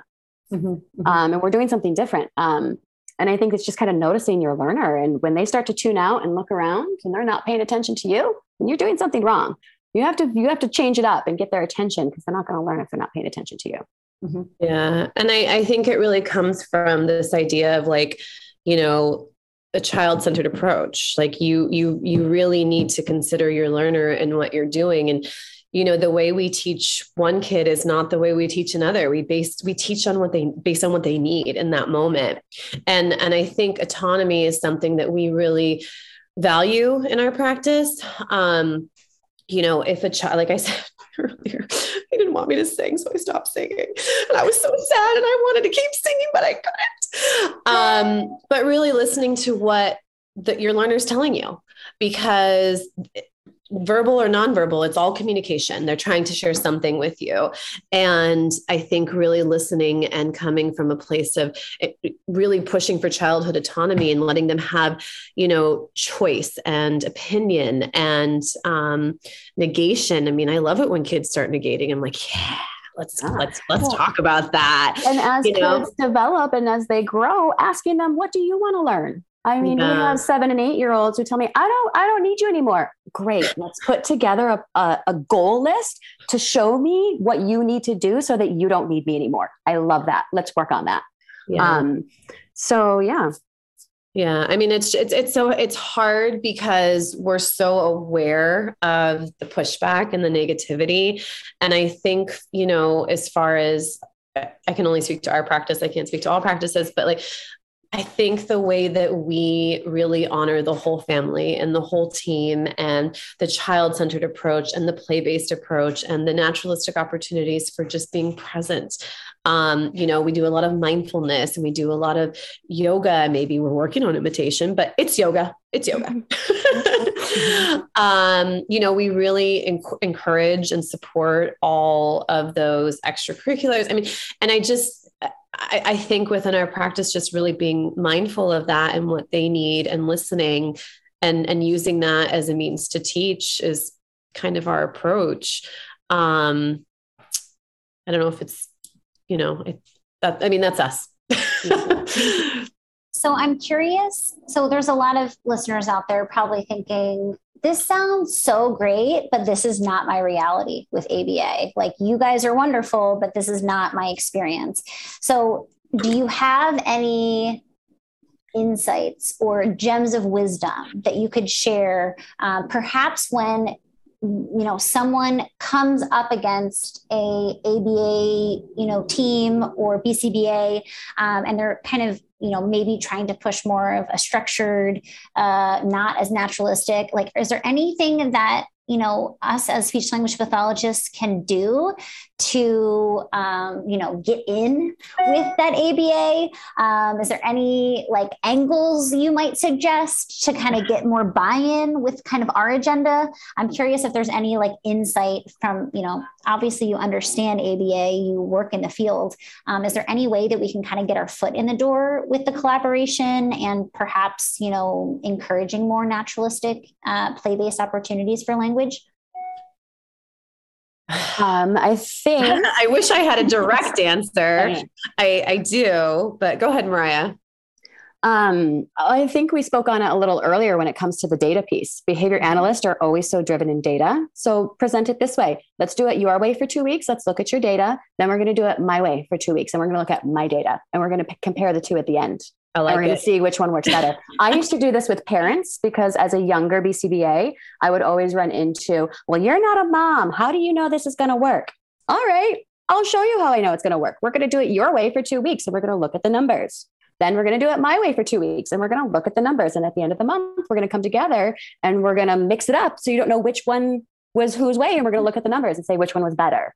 Mm-hmm, mm-hmm. Um, and we're doing something different. Um, and I think it's just kind of noticing your learner. And when they start to tune out and look around and they're not paying attention to you, and you're doing something wrong. You have to you have to change it up and get their attention because they're not going to learn if they're not paying attention to you. Mm-hmm. Yeah. And I, I think it really comes from this idea of like, you know a child-centered approach like you you you really need to consider your learner and what you're doing and you know the way we teach one kid is not the way we teach another we base we teach on what they based on what they need in that moment and and i think autonomy is something that we really value in our practice um you know if a child like i said earlier he didn't want me to sing so i stopped singing. And i was so sad and i wanted to keep singing but i couldn't. Um, but really listening to what the, your learner's telling you because verbal or nonverbal it's all communication they're trying to share something with you and i think really listening and coming from a place of eh, really pushing for childhood autonomy and letting them have you know choice and opinion and um, negation i mean i love it when kids start negating i'm like yeah let's yeah. let's let's yeah. talk about that. And as you kids know? develop and as they grow, asking them, what do you want to learn? I mean, yeah. we have seven and eight year olds who tell me, I don't, I don't need you anymore. Great. Let's put together a, a, a, goal list to show me what you need to do so that you don't need me anymore. I love that. Let's work on that. Yeah. Um, so yeah, yeah, I mean it's it's it's so it's hard because we're so aware of the pushback and the negativity and I think, you know, as far as I can only speak to our practice, I can't speak to all practices, but like I think the way that we really honor the whole family and the whole team and the child centered approach and the play based approach and the naturalistic opportunities for just being present. Um, you know, we do a lot of mindfulness and we do a lot of yoga. Maybe we're working on imitation, but it's yoga. It's yoga. um, you know, we really enc- encourage and support all of those extracurriculars. I mean, and I just, I, I think within our practice, just really being mindful of that and what they need and listening and, and using that as a means to teach is kind of our approach. Um, I don't know if it's, you know, I, that, I mean, that's us. so I'm curious. So there's a lot of listeners out there probably thinking, this sounds so great, but this is not my reality with ABA. Like, you guys are wonderful, but this is not my experience. So, do you have any insights or gems of wisdom that you could share, um, perhaps when you know someone comes up against a ABA you know team or BCBA um, and they're kind of you know maybe trying to push more of a structured uh, not as naturalistic like is there anything that you know us as speech language pathologists can do to um, you know get in with that aba um, is there any like angles you might suggest to kind of get more buy-in with kind of our agenda? I'm curious if there's any like insight from you know obviously you understand aba you work in the field. Um, is there any way that we can kind of get our foot in the door with the collaboration and perhaps you know encouraging more naturalistic uh, play-based opportunities for language language? Um, I think I wish I had a direct answer. I, I do, but go ahead, Mariah. Um, I think we spoke on it a little earlier when it comes to the data piece. Behavior mm-hmm. analysts are always so driven in data. So present it this way. Let's do it your way for two weeks. Let's look at your data. Then we're going to do it my way for two weeks. And we're going to look at my data and we're going to p- compare the two at the end. I like we're going to see which one works better. I used to do this with parents because as a younger BCBA, I would always run into, well, you're not a mom. How do you know this is going to work? All right, I'll show you how I know it's going to work. We're going to do it your way for two weeks and we're going to look at the numbers. Then we're going to do it my way for two weeks and we're going to look at the numbers. And at the end of the month, we're going to come together and we're going to mix it up. So you don't know which one was whose way. And we're going to look at the numbers and say which one was better.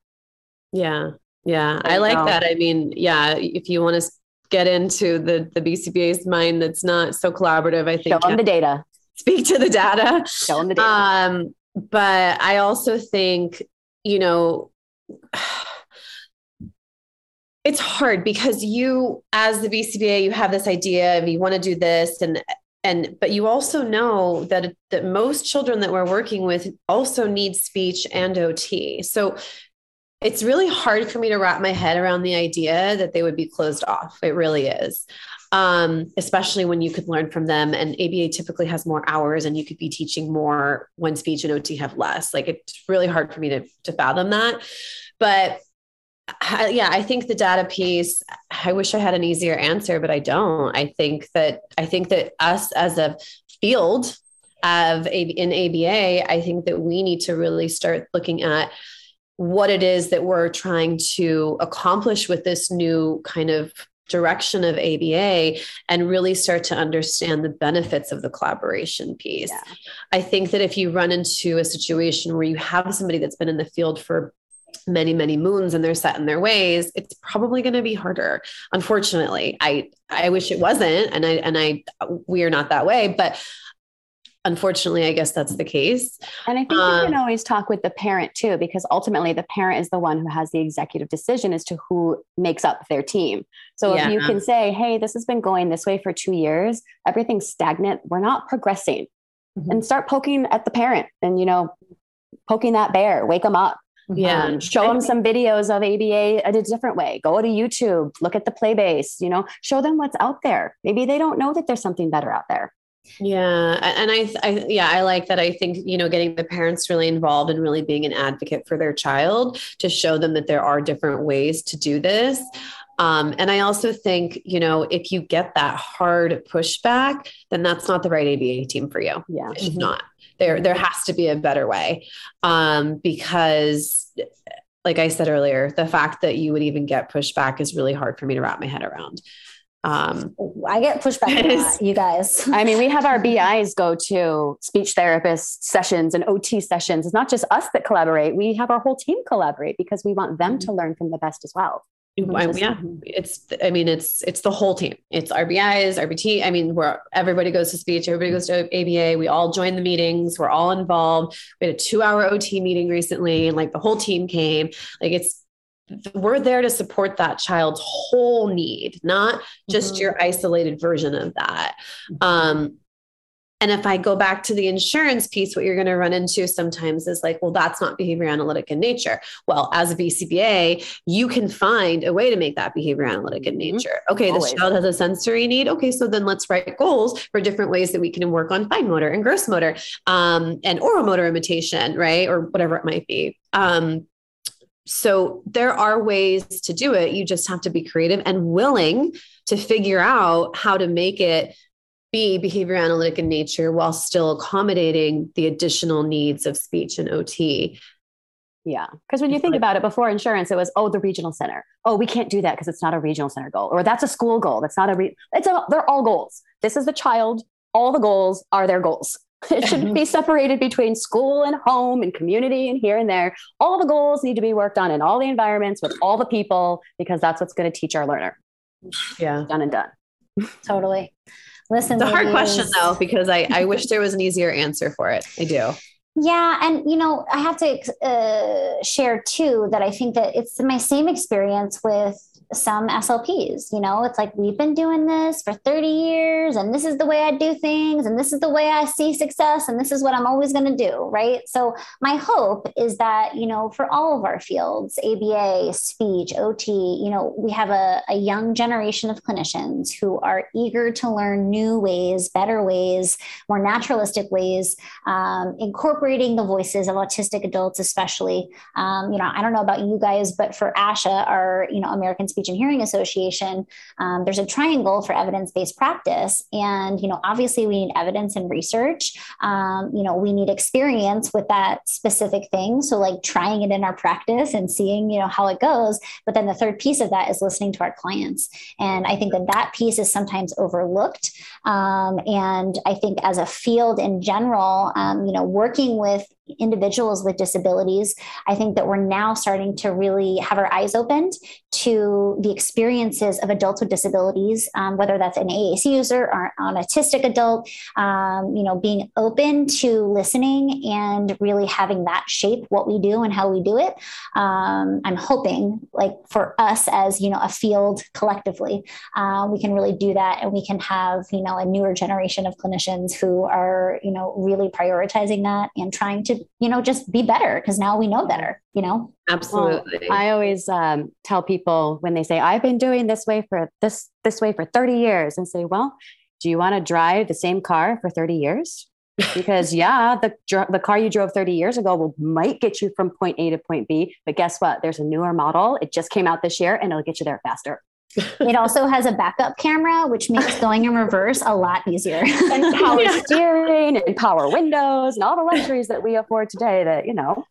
Yeah. Yeah. I like that. I mean, yeah, if you want to get into the the BCBA's mind that's not so collaborative. I think show them the data. Speak to the data. Show them the data. Um, but I also think you know. It's hard because you, as the BCBA, you have this idea of you want to do this, and and but you also know that that most children that we're working with also need speech and ot so it's really hard for me to wrap my head around the idea that they would be closed off. It really is. Um, especially when you could learn from them. And ABA typically has more hours and you could be teaching more when speech and OT have less. Like it's really hard for me to, to fathom that. But I, yeah, I think the data piece, I wish I had an easier answer, but I don't. I think that I think that us as a field of in ABA, I think that we need to really start looking at what it is that we're trying to accomplish with this new kind of direction of ABA and really start to understand the benefits of the collaboration piece. Yeah. I think that if you run into a situation where you have somebody that's been in the field for many many moons and they're set in their ways it's probably going to be harder unfortunately i i wish it wasn't and i and i we are not that way but unfortunately, I guess that's the case. And I think um, you can always talk with the parent too, because ultimately the parent is the one who has the executive decision as to who makes up their team. So yeah. if you can say, hey, this has been going this way for two years, everything's stagnant, we're not progressing, mm-hmm. and start poking at the parent and, you know, poking that bear, wake them up. Yeah. Um, show them some videos of ABA a different way. Go to YouTube, look at the play base, you know, show them what's out there. Maybe they don't know that there's something better out there. Yeah. And I, I, yeah, I like that. I think, you know, getting the parents really involved and really being an advocate for their child to show them that there are different ways to do this. Um, and I also think, you know, if you get that hard pushback, then that's not the right ABA team for you. Yeah. It's mm-hmm. not. There, there has to be a better way. Um, because like I said earlier, the fact that you would even get pushback is really hard for me to wrap my head around. Um, I get pushback a lot, you guys. I mean, we have our BIs go to speech therapist sessions and OT sessions. It's not just us that collaborate. We have our whole team collaborate because we want them to learn from the best as well. I, yeah, it's. I mean, it's it's the whole team. It's RBIs, RBT. I mean, where everybody goes to speech, everybody goes to ABA. We all join the meetings. We're all involved. We had a two-hour OT meeting recently, and like the whole team came. Like it's we're there to support that child's whole need, not just mm-hmm. your isolated version of that. Mm-hmm. Um, and if I go back to the insurance piece, what you're going to run into sometimes is like, well, that's not behavior analytic in nature. Well, as a BCBA, you can find a way to make that behavior analytic in mm-hmm. nature. Okay, Always. this child has a sensory need. Okay, so then let's write goals for different ways that we can work on fine motor and gross motor um, and oral motor imitation, right? Or whatever it might be. Um, so there are ways to do it. You just have to be creative and willing to figure out how to make it be behavior analytic in nature while still accommodating the additional needs of speech and OT. Yeah. Because when you think about it, before insurance, it was, oh, the regional center. Oh, we can't do that because it's not a regional center goal. Or that's a school goal. That's not a, re- it's a, they're all goals. This is the child. All the goals are their goals. It shouldn't be separated between school and home and community and here and there. All the goals need to be worked on in all the environments with all the people because that's what's going to teach our learner. Yeah. Done and done. Totally. Listen, It's a hard question though, because I, I wish there was an easier answer for it. I do. Yeah, and you know, I have to uh, share too that I think that it's my same experience with some SLPs. You know, it's like we've been doing this for 30 years, and this is the way I do things, and this is the way I see success, and this is what I'm always going to do. Right. So, my hope is that, you know, for all of our fields, ABA, speech, OT, you know, we have a, a young generation of clinicians who are eager to learn new ways, better ways, more naturalistic ways, um, incorporating the voices of autistic adults, especially. Um, you know, I don't know about you guys, but for ASHA, our you know American Speech and Hearing Association, um, there's a triangle for evidence-based practice, and you know, obviously we need evidence and research. Um, you know, we need experience with that specific thing. So like trying it in our practice and seeing you know how it goes. But then the third piece of that is listening to our clients, and I think that that piece is sometimes overlooked. Um, and I think as a field in general, um, you know, working with individuals with disabilities, I think that we're now starting to really have our eyes opened to the experiences of adults with disabilities, um, whether that's an AAC user or an autistic adult, um, you know, being open to listening and really having that shape what we do and how we do it. Um, I'm hoping, like for us as you know, a field collectively, uh, we can really do that, and we can have you know a newer generation of clinicians who are you know really prioritizing that and trying to you know just be better because now we know better. You know. Absolutely. I always um, tell people when they say, I've been doing this way for this, this way for 30 years and say, well, do you want to drive the same car for 30 years? Because yeah, the dr- the car you drove 30 years ago will might get you from point A to point B, but guess what? There's a newer model. It just came out this year and it'll get you there faster. It also has a backup camera, which makes going in reverse a lot easier. And power steering and power windows and all the luxuries that we afford today that, you know,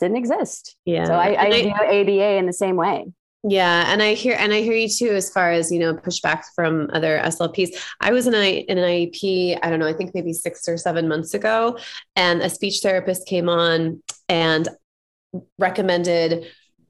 didn't exist. yeah. So I, I And view ABA in the same way. Yeah, and I hear and I hear you too as far as you know pushback from other SLPs. I was in, a, in an IEP, I don't know, I think maybe six or seven months ago, and a speech therapist came on and recommended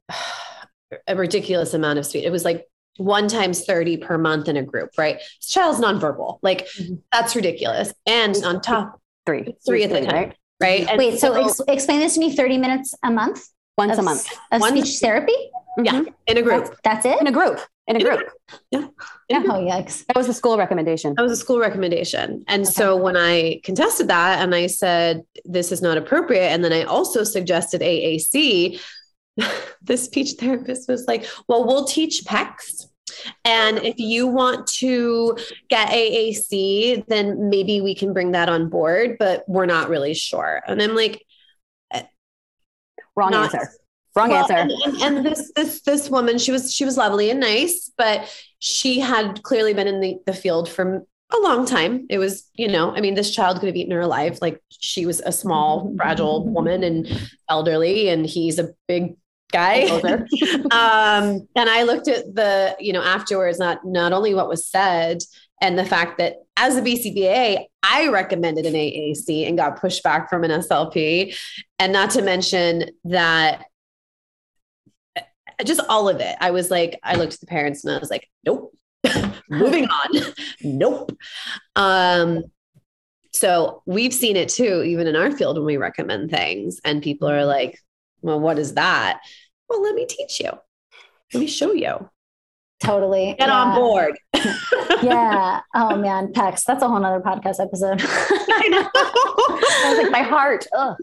a ridiculous amount of speech. It was like one times 30 per month in a group, right? This child's nonverbal. Like Mhm. that's ridiculous. And on top, Three. Three at the time. right? right? And Wait, so ex- explain this to me 30 minutes a month Once of, a month. of One- speech therapy? Yeah. Mhm. in a group. That's, that's it? In a group. In a In a group. Yeah. a Oh, group. yikes. That was a school recommendation. That was a school recommendation. And so when I contested that and I said, this is not appropriate, and then I also suggested AAC, the speech therapist was like, well, we'll teach PECS. And if you want to get AAC, then maybe we can bring that on board, but we're not really sure. And I'm like, uh, Wrong not- answer. Wrong well, answer. And, and, and this this this woman, she was she was lovely and nice, but she had clearly been in the, the field for a long time. It was, you know, I mean, this child could have eaten her alive. Like she was a small, mm-hmm. fragile woman and elderly, and he's a big guy. Um, and I looked at the, you know, afterwards, not not only what was said and the fact that as a BCBA, I recommended an AAC and got pushed back from an SLP, and not to mention that just all of it. I was like, I looked at the parents and I was like, nope, moving on, nope. Um, so we've seen it too, even in our field when we recommend things, and people are like, well, what is that? Well, let me teach you. Let me show you. Totally. Get on board. yeah. Oh man, PECS. That's a whole nother podcast episode. I know. I was like, my heart. Ugh.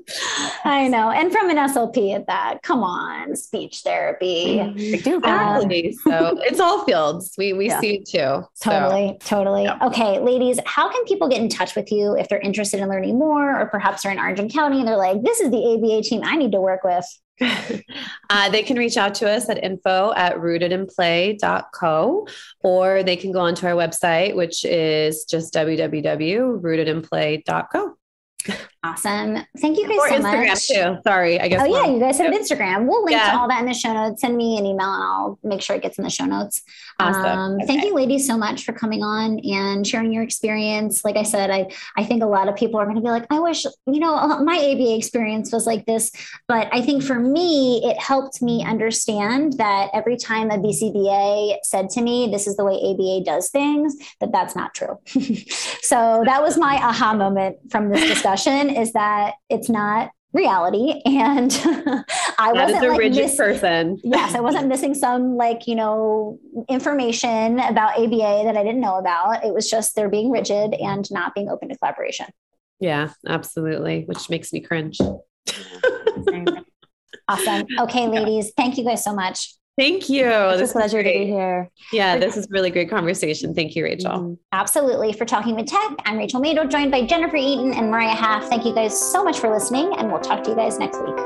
I know. And from an SLP at that. Come on, speech therapy. Like, dude, Um, so it's all fields. We we Yeah. see it too. So, Totally, totally. yeah. Okay, ladies, how can people get in touch with you if they're interested in learning more, or perhaps they're in Orange County and they're like, "This is the ABA team I need to work with." Uh, they can reach out to us at info at rootedinplay.co or they can go onto our website, which is just www.rootedinplay.co. Awesome. Thank you guys so much. or so Instagram much. too. Sorry, I guess. Oh yeah, you guys have Instagram. We'll link Yeah. to all that in the show notes. Send me an email and I'll make sure it gets in the show notes. Awesome. Um, Thank you, ladies, so much for coming on and sharing your experience. Like I said, I I think a lot of people are going to be like, I wish you know uh, my ABA experience was like this, but I think for me, it helped me understand that every time a BCBA said to me, "This is the way ABA does things," that that's not true. so that was my aha moment from this discussion: is that it's not reality, and I That is wasn't a like rigid miss- person. yes, I wasn't missing some like, you know, information about ABA that I didn't know about. It was just they're being rigid and not being open to collaboration. Yeah, absolutely. Which makes me cringe. Awesome. Okay, ladies, thank you guys so much. Thank you. It's This a pleasure to be here. Yeah, this is really great conversation. Thank you, Rachel. Mhm. Absolutely. For Talking with Tech, I'm Rachel Madel, joined by Jennifer Eaton and Mariah Half. Thank you guys so much for listening, and we'll talk to you guys next week.